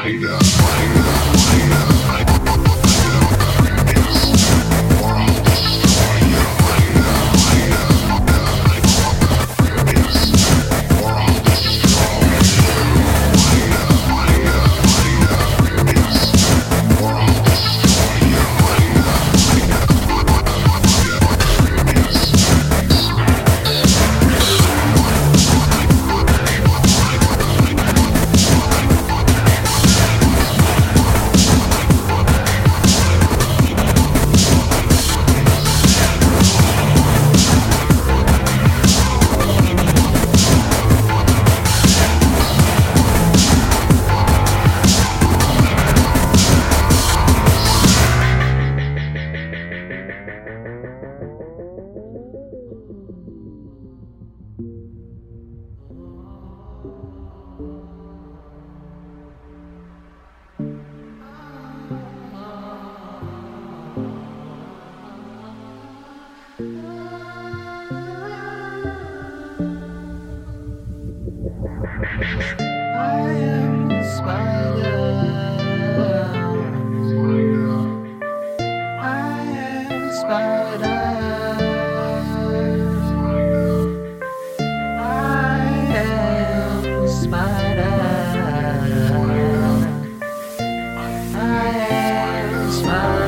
Spider. smile.